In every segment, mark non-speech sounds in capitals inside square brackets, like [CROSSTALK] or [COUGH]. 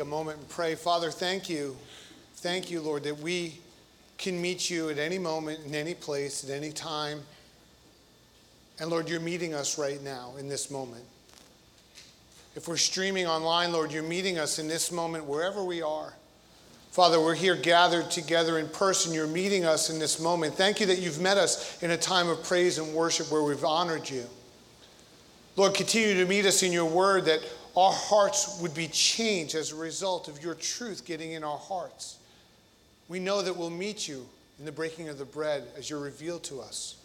take a moment and pray. Father, thank you. Thank you, Lord, that we can meet you at any moment, in any place, at any time. And Lord, you're meeting us right now in this moment. If we're streaming online, Lord, you're meeting us in this moment wherever we are. Father, we're here gathered together in person. You're meeting us in this moment. Thank you that you've met us in a time of praise and worship where we've honored you. Lord, continue to meet us in your word that our hearts would be changed as a result of your truth getting in our hearts. We know that we'll meet you in the breaking of the bread as you're revealed to us.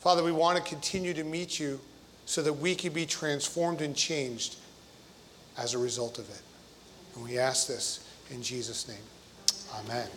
Father, we want to continue to meet you so that we can be transformed and changed as a result of it. And we ask this in Jesus' name. Amen.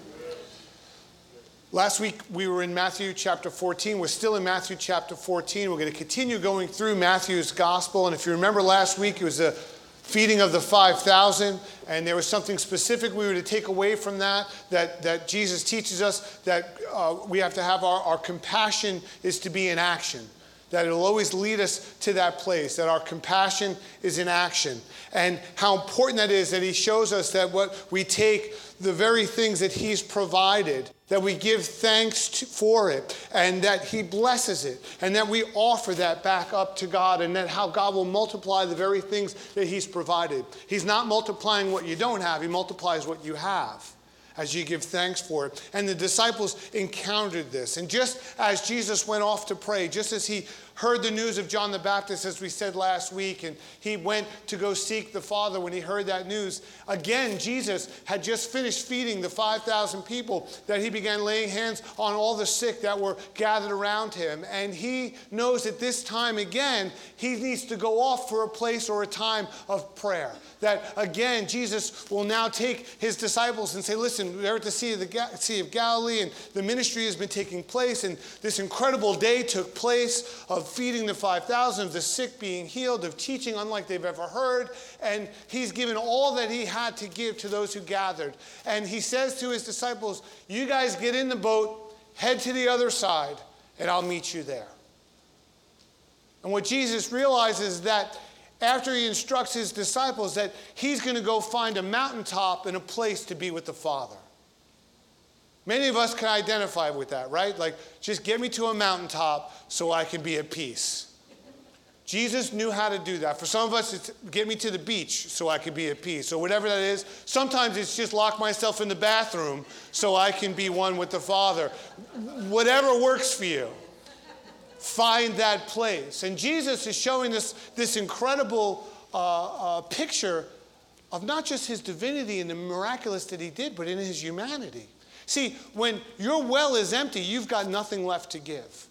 Last week we were in Matthew chapter 14. We're still in Matthew chapter 14. We're going to continue going through Matthew's gospel. And if you remember last week, it was a feeding of the 5,000, and there was something specific we were to take away from that, that, that Jesus teaches us that uh, we have to have our, our compassion is to be in action that it'll always lead us to that place, that our compassion is in action. And how important that is that He shows us that what we take the very things that He's provided, that we give thanks to, for it, and that He blesses it, and that we offer that back up to God, and that how God will multiply the very things that He's provided. He's not multiplying what you don't have, He multiplies what you have as you give thanks for it. And the disciples encountered this. And just as Jesus went off to pray, just as he heard the news of John the Baptist, as we said last week, and he went to go seek the Father when he heard that news. Again, Jesus had just finished feeding the 5,000 people that he began laying hands on all the sick that were gathered around him. And he knows at this time again, he needs to go off for a place or a time of prayer. That again, Jesus will now take his disciples and say, Listen, they're at the Sea of, the sea of Galilee, and the ministry has been taking place, and this incredible day took place of feeding the 5,000, of the sick being healed, of teaching unlike they've ever heard. And he's given all that he had to give to those who gathered. And he says to his disciples, You guys get in the boat, head to the other side, and I'll meet you there. And what Jesus realizes is that after he instructs his disciples that he's going to go find a mountaintop and a place to be with the Father. Many of us can identify with that, right? Like, just get me to a mountaintop so I can be at peace. Jesus knew how to do that. For some of us, it's get me to the beach so I can be at peace, or whatever that is. Sometimes it's just lock myself in the bathroom so I can be one with the Father. Whatever works for you, find that place. And Jesus is showing us this incredible uh, uh, picture of not just his divinity and the miraculous that he did, but in his humanity. See, when your well is empty, you've got nothing left to give.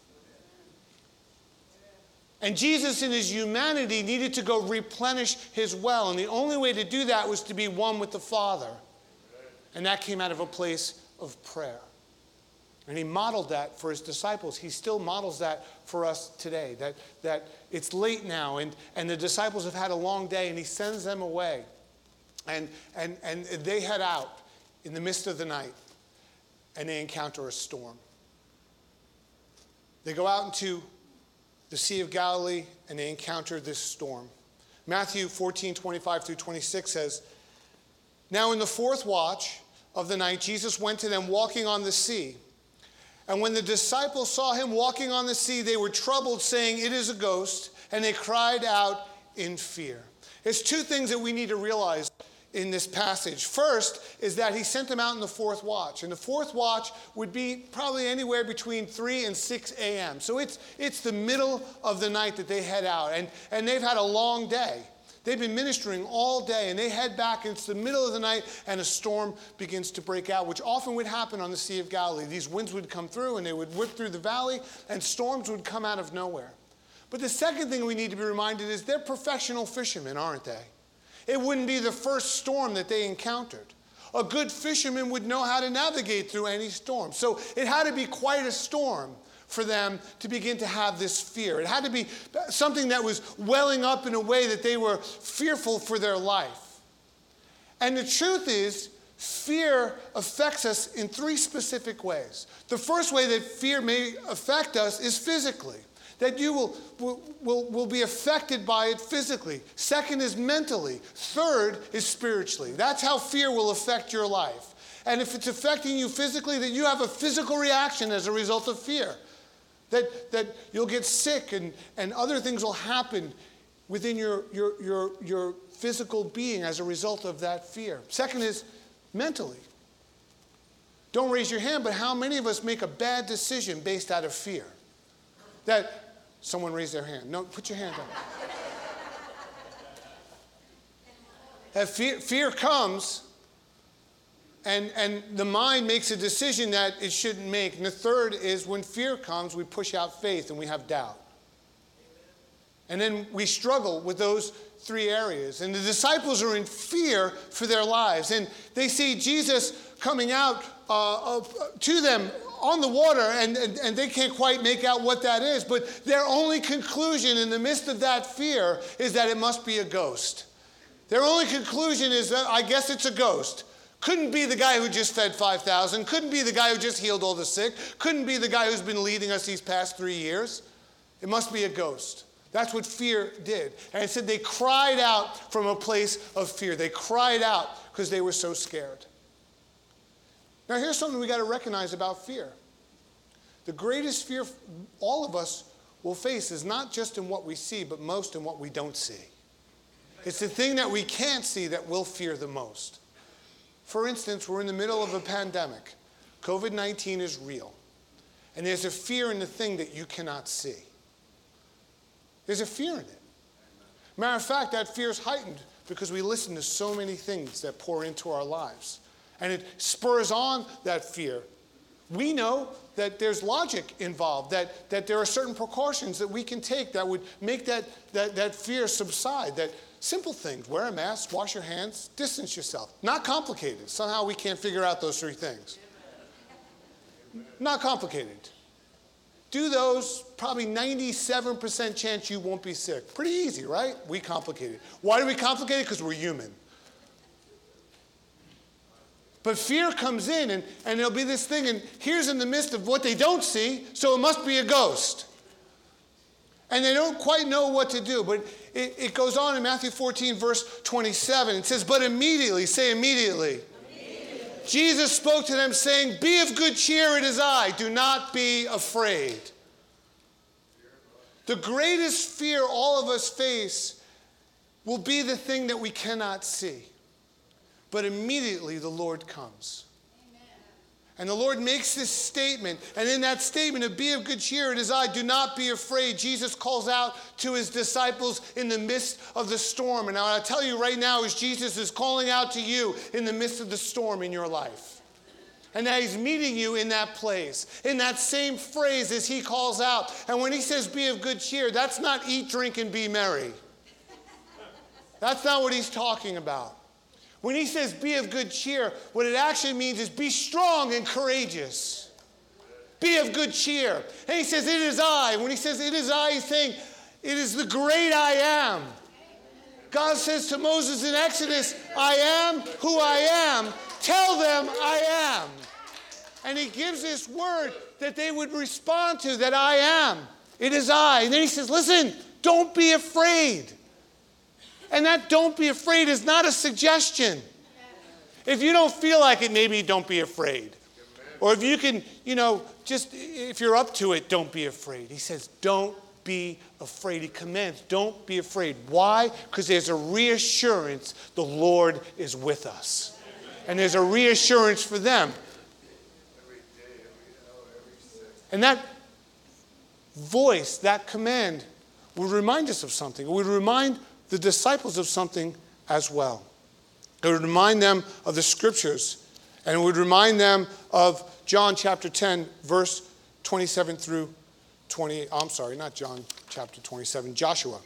And Jesus, in his humanity, needed to go replenish his well. And the only way to do that was to be one with the Father. And that came out of a place of prayer. And he modeled that for his disciples. He still models that for us today. That, that it's late now, and, and the disciples have had a long day, and he sends them away. And, and, and they head out in the midst of the night and they encounter a storm. They go out into the Sea of Galilee and they encounter this storm. Matthew 14, 25 through 26 says, Now in the fourth watch of the night, Jesus went to them walking on the sea. And when the disciples saw him walking on the sea, they were troubled, saying, It is a ghost, and they cried out in fear. It's two things that we need to realize in this passage. First is that he sent them out in the fourth watch. And the fourth watch would be probably anywhere between 3 and 6 a.m. So it's, it's the middle of the night that they head out. And, and they've had a long day. They've been ministering all day and they head back. And it's the middle of the night and a storm begins to break out, which often would happen on the Sea of Galilee. These winds would come through and they would whip through the valley and storms would come out of nowhere. But the second thing we need to be reminded is they're professional fishermen, aren't they? It wouldn't be the first storm that they encountered. A good fisherman would know how to navigate through any storm. So it had to be quite a storm for them to begin to have this fear. It had to be something that was welling up in a way that they were fearful for their life. And the truth is, fear affects us in three specific ways. The first way that fear may affect us is physically. That you will, will, will, be affected by it physically. Second is mentally. Third is spiritually. That's how fear will affect your life. And if it's affecting you physically, that you have a physical reaction as a result of fear. That, that you'll get sick and, and other things will happen within your, your, your, your physical being as a result of that fear. Second is mentally. Don't raise your hand, but how many of us make a bad decision based out of fear? That someone raised their hand. No, put your hand up. that fear, fear comes and, and the mind makes a decision that it shouldn't make. And the third is when fear comes, we push out faith and we have doubt. And then we struggle with those three areas. And the disciples are in fear for their lives. And they see Jesus coming out uh, to them on the water, and, and, and, they can't quite make out what that is. But their only conclusion in the midst of that fear is that it must be a ghost. Their only conclusion is that I guess it's a ghost. Couldn't be the guy who just fed 5,000. Couldn't be the guy who just healed all the sick. Couldn't be the guy who's been leading us these past three years. It must be a ghost. That's what fear did. And it said they cried out from a place of fear. They cried out because they were so scared. Now, here's something we got to recognize about fear. The greatest fear all of us will face is not just in what we see, but most in what we don't see. It's the thing that we can't see that we'll fear the most. For instance, we're in the middle of a pandemic. COVID 19 is real. And there's a fear in the thing that you cannot see. There's a fear in it. Matter of fact, that fear is heightened because we listen to so many things that pour into our lives. And it spurs on that fear. We know that there's logic involved, that, that there are certain precautions that we can take that would make that, that, that fear subside, that simple things wear a mask, wash your hands, distance yourself. Not complicated. Somehow we can't figure out those three things. Not complicated do those, probably 97% chance you won't be sick. Pretty easy, right? We complicate it. Why do we complicate it? Because we're human. But fear comes in, and, and there'll be this thing, and here's in the midst of what they don't see, so it must be a ghost. And they don't quite know what to do. But it, it goes on in Matthew 14, verse 27. It says, But immediately, say immediately. Jesus spoke to them, saying, Be of good cheer, it is I. Do not be afraid. The greatest fear all of us face will be the thing that we cannot see. But immediately the Lord comes. And the Lord makes this statement. And in that statement of be of good cheer, it is I, do not be afraid. Jesus calls out to his disciples in the midst of the storm. And I tell you right now is Jesus is calling out to you in the midst of the storm in your life. And now he's meeting you in that place, in that same phrase as he calls out. And when he says be of good cheer, that's not eat, drink, and be merry. That's not what he's talking about. When he says be of good cheer, what it actually means is be strong and courageous. Be of good cheer. And he says, It is I. When he says, It is I, he's saying, It is the great I am. God says to Moses in Exodus, I am who I am. Tell them I am. And he gives this word that they would respond to that I am. It is I. And then he says, Listen, don't be afraid. And that don't be afraid is not a suggestion. If you don't feel like it, maybe don't be afraid. Or if you can, you know, just if you're up to it, don't be afraid. He says, don't be afraid. He commands, don't be afraid. Why? Because there's a reassurance the Lord is with us. And there's a reassurance for them. And that voice, that command, would remind us of something. It would remind the disciples of something as well. It would remind them of the scriptures, and it would remind them of John chapter 10, verse 27 through 20. I'm sorry, not John chapter 27, Joshua.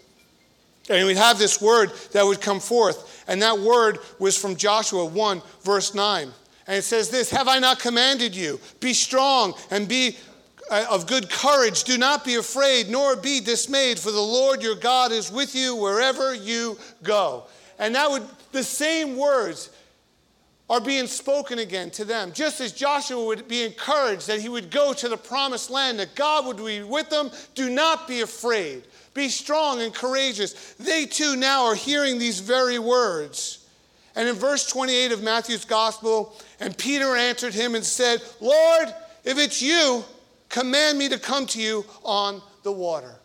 And we'd have this word that would come forth, and that word was from Joshua 1, verse 9. And it says this Have I not commanded you? Be strong and be Uh, of good courage. Do not be afraid, nor be dismayed, for the Lord your God is with you wherever you go. And that would, the same words are being spoken again to them. Just as Joshua would be encouraged that he would go to the promised land, that God would be with them, do not be afraid. Be strong and courageous. They too now are hearing these very words. And in verse 28 of Matthew's gospel, and Peter answered him and said, Lord, if it's you, command me to come to you on the water.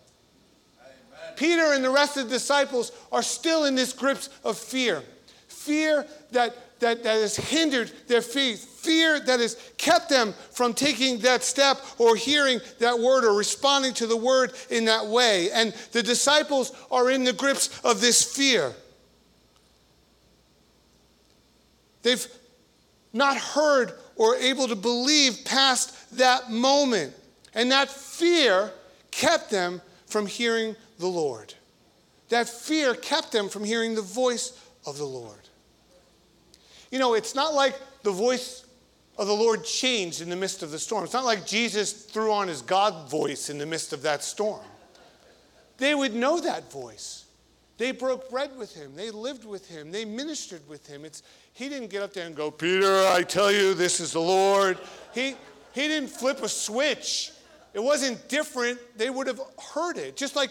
Peter and the rest of the disciples are still in this grips of fear. Fear that that, that has hindered their faith, fear that has kept them from taking that step or hearing that word or responding to the word in that way. And the disciples are in the grips of this fear. They've not heard or able to believe past that moment. And that fear kept them from hearing the Lord. That fear kept them from hearing the voice of the Lord. You know, it's not like the voice of the Lord changed in the midst of the storm. It's not like Jesus threw on his God voice in the midst of that storm. They would know that voice. They broke bread with him. They lived with him. They ministered with him. It's, he didn't get up there and go, Peter, I tell you, this is the Lord. He, he didn't flip a switch. It wasn't different. They would have heard it. Just like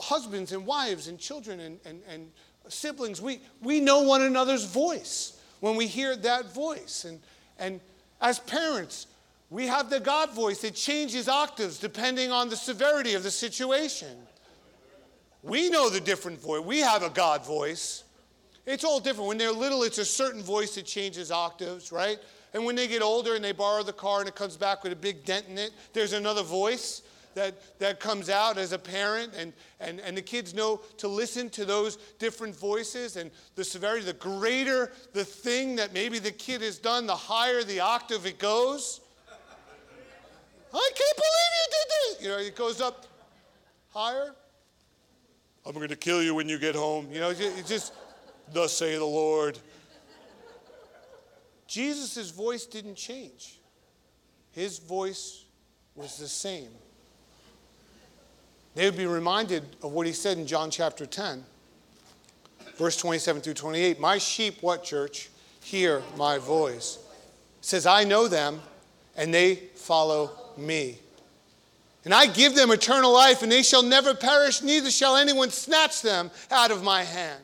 husbands and wives and children and, and, and siblings, we, we know one another's voice when we hear that voice. And, and as parents, we have the God voice that changes octaves depending on the severity of the situation. We know the different voice. We have a God voice. It's all different. When they're little, it's a certain voice that changes octaves, right? And when they get older and they borrow the car and it comes back with a big dent in it, there's another voice that, that comes out as a parent, and, and, and the kids know to listen to those different voices and the severity. The greater the thing that maybe the kid has done, the higher the octave it goes. I can't believe you did this. You know, it goes up higher. I'm going to kill you when you get home. You know, it's just, thus say the Lord. Jesus' voice didn't change, his voice was the same. They would be reminded of what he said in John chapter 10, verse 27 through 28. My sheep, what church? Hear my voice. It says, I know them, and they follow me. And I give them eternal life, and they shall never perish, neither shall anyone snatch them out of my hand.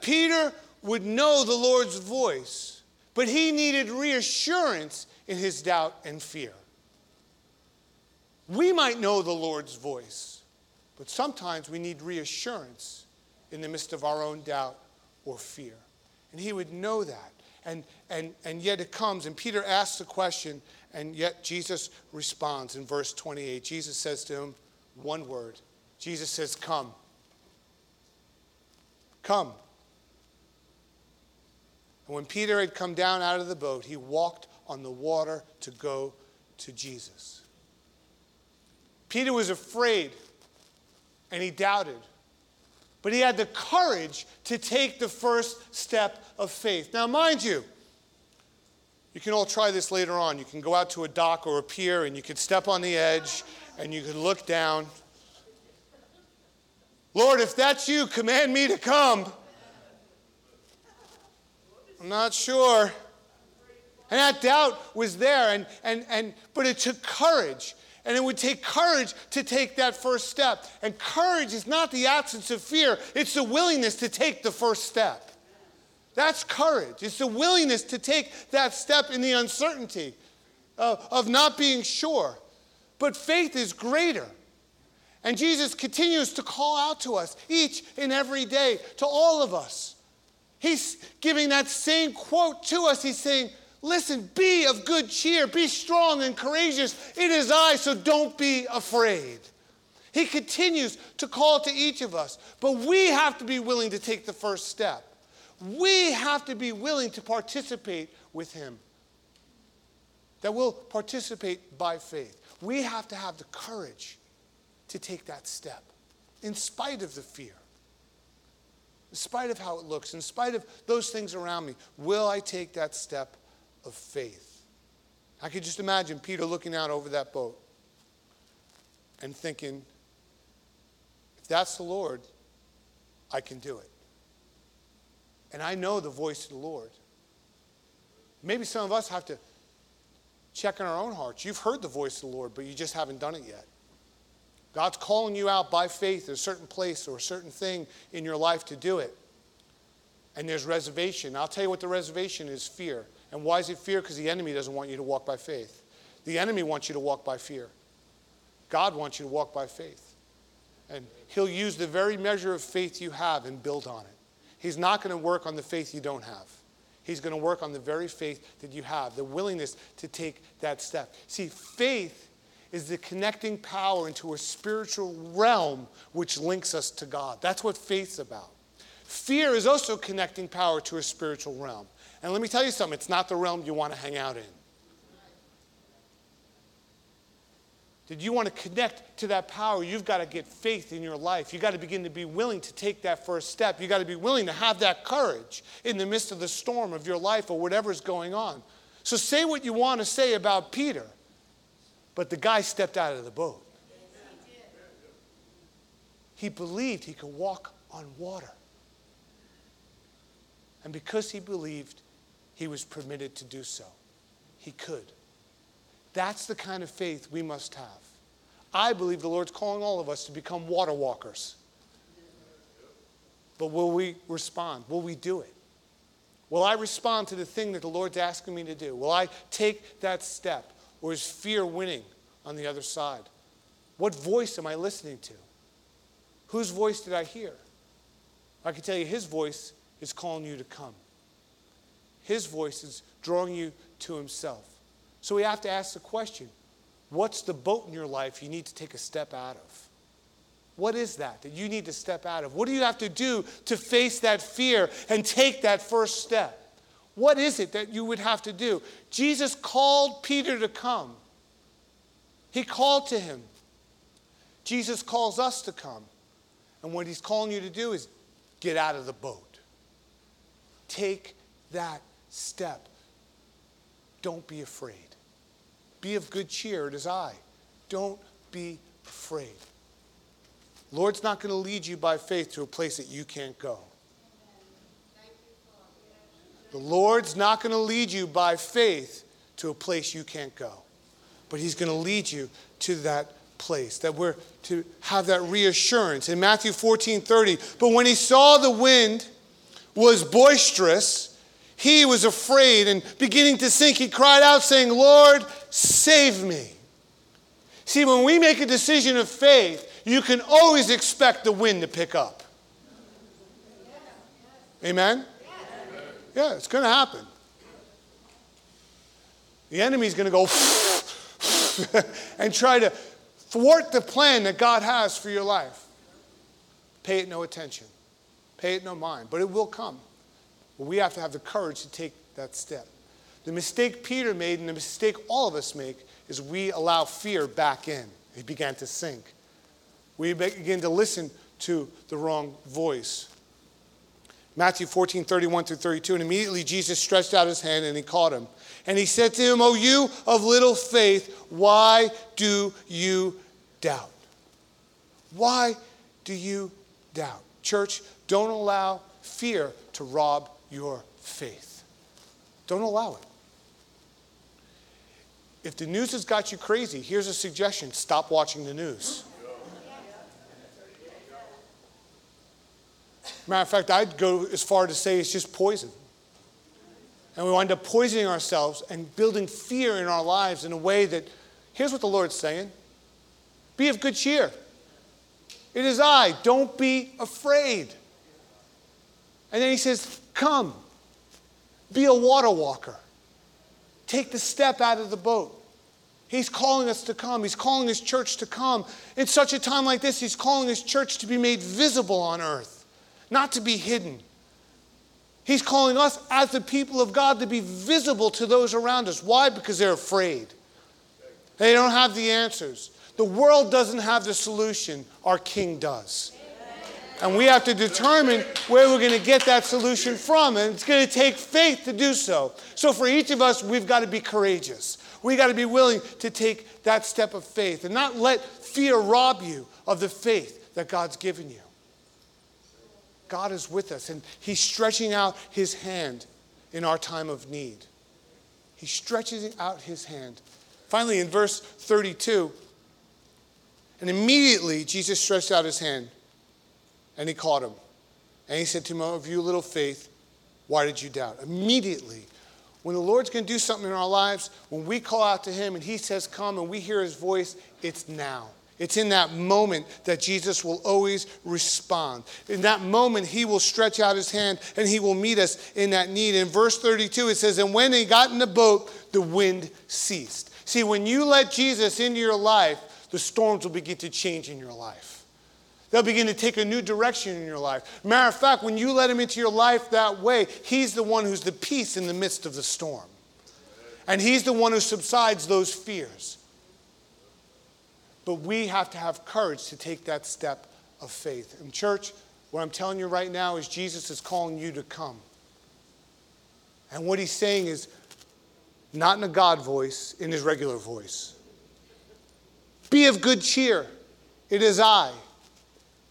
Peter would know the Lord's voice, but he needed reassurance in his doubt and fear. We might know the Lord's voice, but sometimes we need reassurance in the midst of our own doubt or fear. And he would know that. And, and, and yet it comes, and Peter asks the question, and yet Jesus responds in verse 28. Jesus says to him one word. Jesus says, Come. Come. And when Peter had come down out of the boat, he walked on the water to go to Jesus. Peter was afraid and he doubted. But he had the courage to take the first step of faith. Now, mind you, you can all try this later on. You can go out to a dock or a pier and you can step on the edge and you can look down. Lord, if that's you, command me to come. I'm not sure. And that doubt was there, and, and, and, but it took courage. And it would take courage to take that first step. And courage is not the absence of fear, it's the willingness to take the first step. That's courage. It's the willingness to take that step in the uncertainty of, of not being sure. But faith is greater. And Jesus continues to call out to us each and every day, to all of us. He's giving that same quote to us. He's saying, Listen, be of good cheer, be strong and courageous. It is I, so don't be afraid. He continues to call to each of us, but we have to be willing to take the first step. We have to be willing to participate with Him. That we'll participate by faith. We have to have the courage to take that step, in spite of the fear, in spite of how it looks, in spite of those things around me. Will I take that step of faith. I could just imagine Peter looking out over that boat and thinking, if that's the Lord, I can do it. and I know the voice of the Lord. Maybe some of us have to check in our own hearts. You've heard the voice of the Lord, but you just haven't done it yet. God's calling you out by faith at a certain place or a certain thing in your life to do it. And there's reservation. I'll tell you what the reservation is fear. And why is it fear? Because the enemy doesn't want you to walk by faith. The enemy wants you to walk by fear. God wants you to walk by faith. And he'll use the very measure of faith you have and build on it. He's not going to work on the faith you don't have. He's going to work on the very faith that you have, the willingness to take that step. See, faith is the connecting power into a spiritual realm which links us to God. That's what faith's about. Fear is also connecting power to a spiritual realm. And let me tell you something, it's not the realm you want to hang out in. Did you want to connect to that power? You've got to get faith in your life. You've got to begin to be willing to take that first step. You've got to be willing to have that courage in the midst of the storm of your life or whatever's going on. So say what you want to say about Peter, but the guy stepped out of the boat. He believed he could walk on water. And because he believed, he was permitted to do so. He could. That's the kind of faith we must have. I believe the Lord's calling all of us to become water walkers. But will we respond? Will we do it? Will I respond to the thing that the Lord's asking me to do? Will I take that step? Or is fear winning on the other side? What voice am I listening to? Whose voice did I hear? I can tell you his voice is calling you to come. His voice is drawing you to himself. So we have to ask the question what's the boat in your life you need to take a step out of? What is that that you need to step out of? What do you have to do to face that fear and take that first step? What is it that you would have to do? Jesus called Peter to come. He called to him. Jesus calls us to come. And what he's calling you to do is get out of the boat. Take that step. Don't be afraid. Be of good cheer, it is I. Don't be afraid. Lord's not going to lead you by faith to a place that you can't go. The Lord's not going to lead you by faith to a place you can't go. But He's going to lead you to that place, that we're to have that reassurance. In Matthew 14 30, but when he saw the wind was boisterous, he was afraid and beginning to sink, he cried out, saying, Lord, save me. See, when we make a decision of faith, you can always expect the wind to pick up. Amen? Yeah, it's going to happen. The enemy's going to go [LAUGHS] and try to thwart the plan that God has for your life. Pay it no attention, pay it no mind, but it will come. But we have to have the courage to take that step. The mistake Peter made and the mistake all of us make is we allow fear back in. It began to sink. We begin to listen to the wrong voice. Matthew 14, 31 through 32. And immediately Jesus stretched out his hand and he caught him. And he said to him, O you of little faith, why do you doubt? Why do you doubt? Church, don't allow fear to rob your faith. Don't allow it. If the news has got you crazy, here's a suggestion stop watching the news. Matter of fact, I'd go as far to say it's just poison. And we wind up poisoning ourselves and building fear in our lives in a way that, here's what the Lord's saying be of good cheer. It is I. Don't be afraid. And then he says, Come, be a water walker. Take the step out of the boat. He's calling us to come. He's calling his church to come. In such a time like this, he's calling his church to be made visible on earth, not to be hidden. He's calling us as the people of God to be visible to those around us. Why? Because they're afraid. They don't have the answers. The world doesn't have the solution, our King does. And we have to determine where we're going to get that solution from. And it's going to take faith to do so. So for each of us, we've got to be courageous. We've got to be willing to take that step of faith and not let fear rob you of the faith that God's given you. God is with us and He's stretching out His hand in our time of need. He stretches out His hand. Finally, in verse 32, and immediately Jesus stretched out His hand and He caught him. And He said to him, Of you little faith, why did you doubt? Immediately. When the Lord's going to do something in our lives, when we call out to Him and He says, Come, and we hear His voice, it's now. It's in that moment that Jesus will always respond. In that moment, he will stretch out his hand and he will meet us in that need. In verse 32, it says, And when they got in the boat, the wind ceased. See, when you let Jesus into your life, the storms will begin to change in your life. They'll begin to take a new direction in your life. Matter of fact, when you let him into your life that way, he's the one who's the peace in the midst of the storm. And he's the one who subsides those fears. But we have to have courage to take that step of faith. And, church, what I'm telling you right now is Jesus is calling you to come. And what he's saying is not in a God voice, in his regular voice. Be of good cheer. It is I.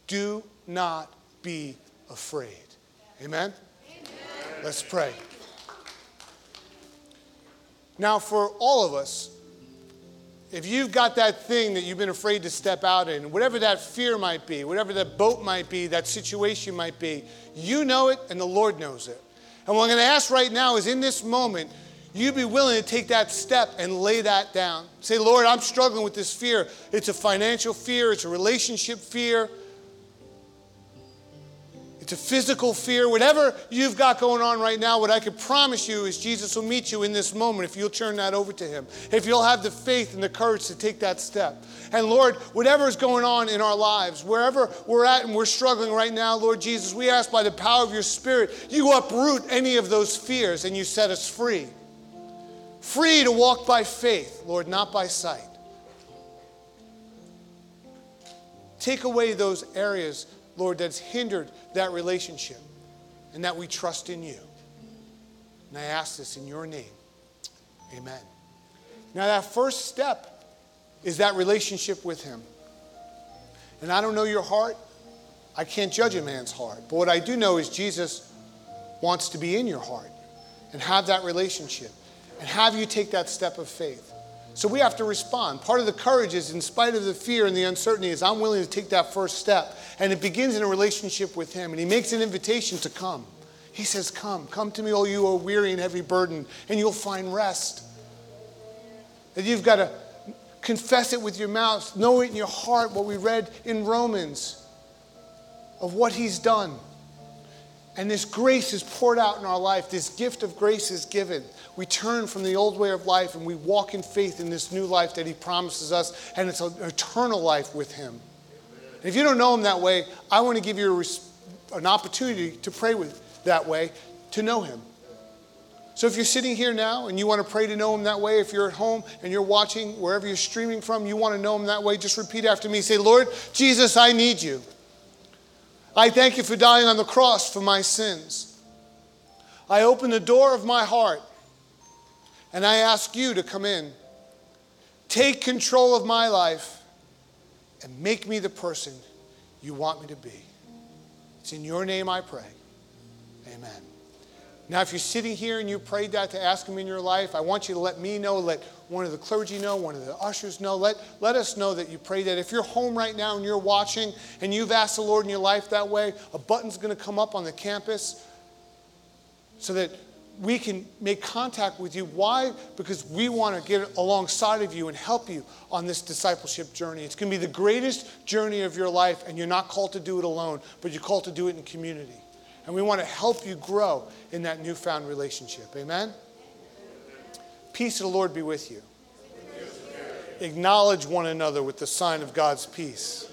Do not be afraid. Amen? Amen? Let's pray. Now, for all of us, if you've got that thing that you've been afraid to step out in, whatever that fear might be, whatever that boat might be, that situation might be, you know it and the Lord knows it. And what I'm going to ask right now is in this moment, you be willing to take that step and lay that down. Say, Lord, I'm struggling with this fear. It's a financial fear, it's a relationship fear, a physical fear, whatever you've got going on right now, what I can promise you is Jesus will meet you in this moment if you'll turn that over to Him. If you'll have the faith and the courage to take that step. And Lord, whatever is going on in our lives, wherever we're at and we're struggling right now, Lord Jesus, we ask by the power of your Spirit, you uproot any of those fears and you set us free. Free to walk by faith, Lord, not by sight. Take away those areas Lord, that's hindered that relationship and that we trust in you. And I ask this in your name. Amen. Now, that first step is that relationship with Him. And I don't know your heart. I can't judge a man's heart. But what I do know is Jesus wants to be in your heart and have that relationship and have you take that step of faith. So we have to respond. Part of the courage is, in spite of the fear and the uncertainty, is I'm willing to take that first step. And it begins in a relationship with Him. And He makes an invitation to come. He says, Come, come to me, all you who are weary and heavy burdened, and you'll find rest. And you've got to confess it with your mouth, know it in your heart, what we read in Romans of what He's done. And this grace is poured out in our life. This gift of grace is given. We turn from the old way of life and we walk in faith in this new life that He promises us, and it's an eternal life with Him. And if you don't know Him that way, I want to give you a, an opportunity to pray with that way, to know Him. So if you're sitting here now and you want to pray to know Him that way, if you're at home and you're watching wherever you're streaming from, you want to know Him that way, just repeat after me. Say, Lord Jesus, I need you. I thank you for dying on the cross for my sins. I open the door of my heart and I ask you to come in. Take control of my life and make me the person you want me to be. It's in your name I pray. Amen. Now, if you're sitting here and you prayed that to ask Him in your life, I want you to let me know, let one of the clergy know, one of the ushers know. Let, let us know that you pray that. If you're home right now and you're watching and you've asked the Lord in your life that way, a button's going to come up on the campus so that we can make contact with you. Why? Because we want to get alongside of you and help you on this discipleship journey. It's going to be the greatest journey of your life, and you're not called to do it alone, but you're called to do it in community. And we want to help you grow in that newfound relationship. Amen? Peace of the Lord be with you. Acknowledge one another with the sign of God's peace.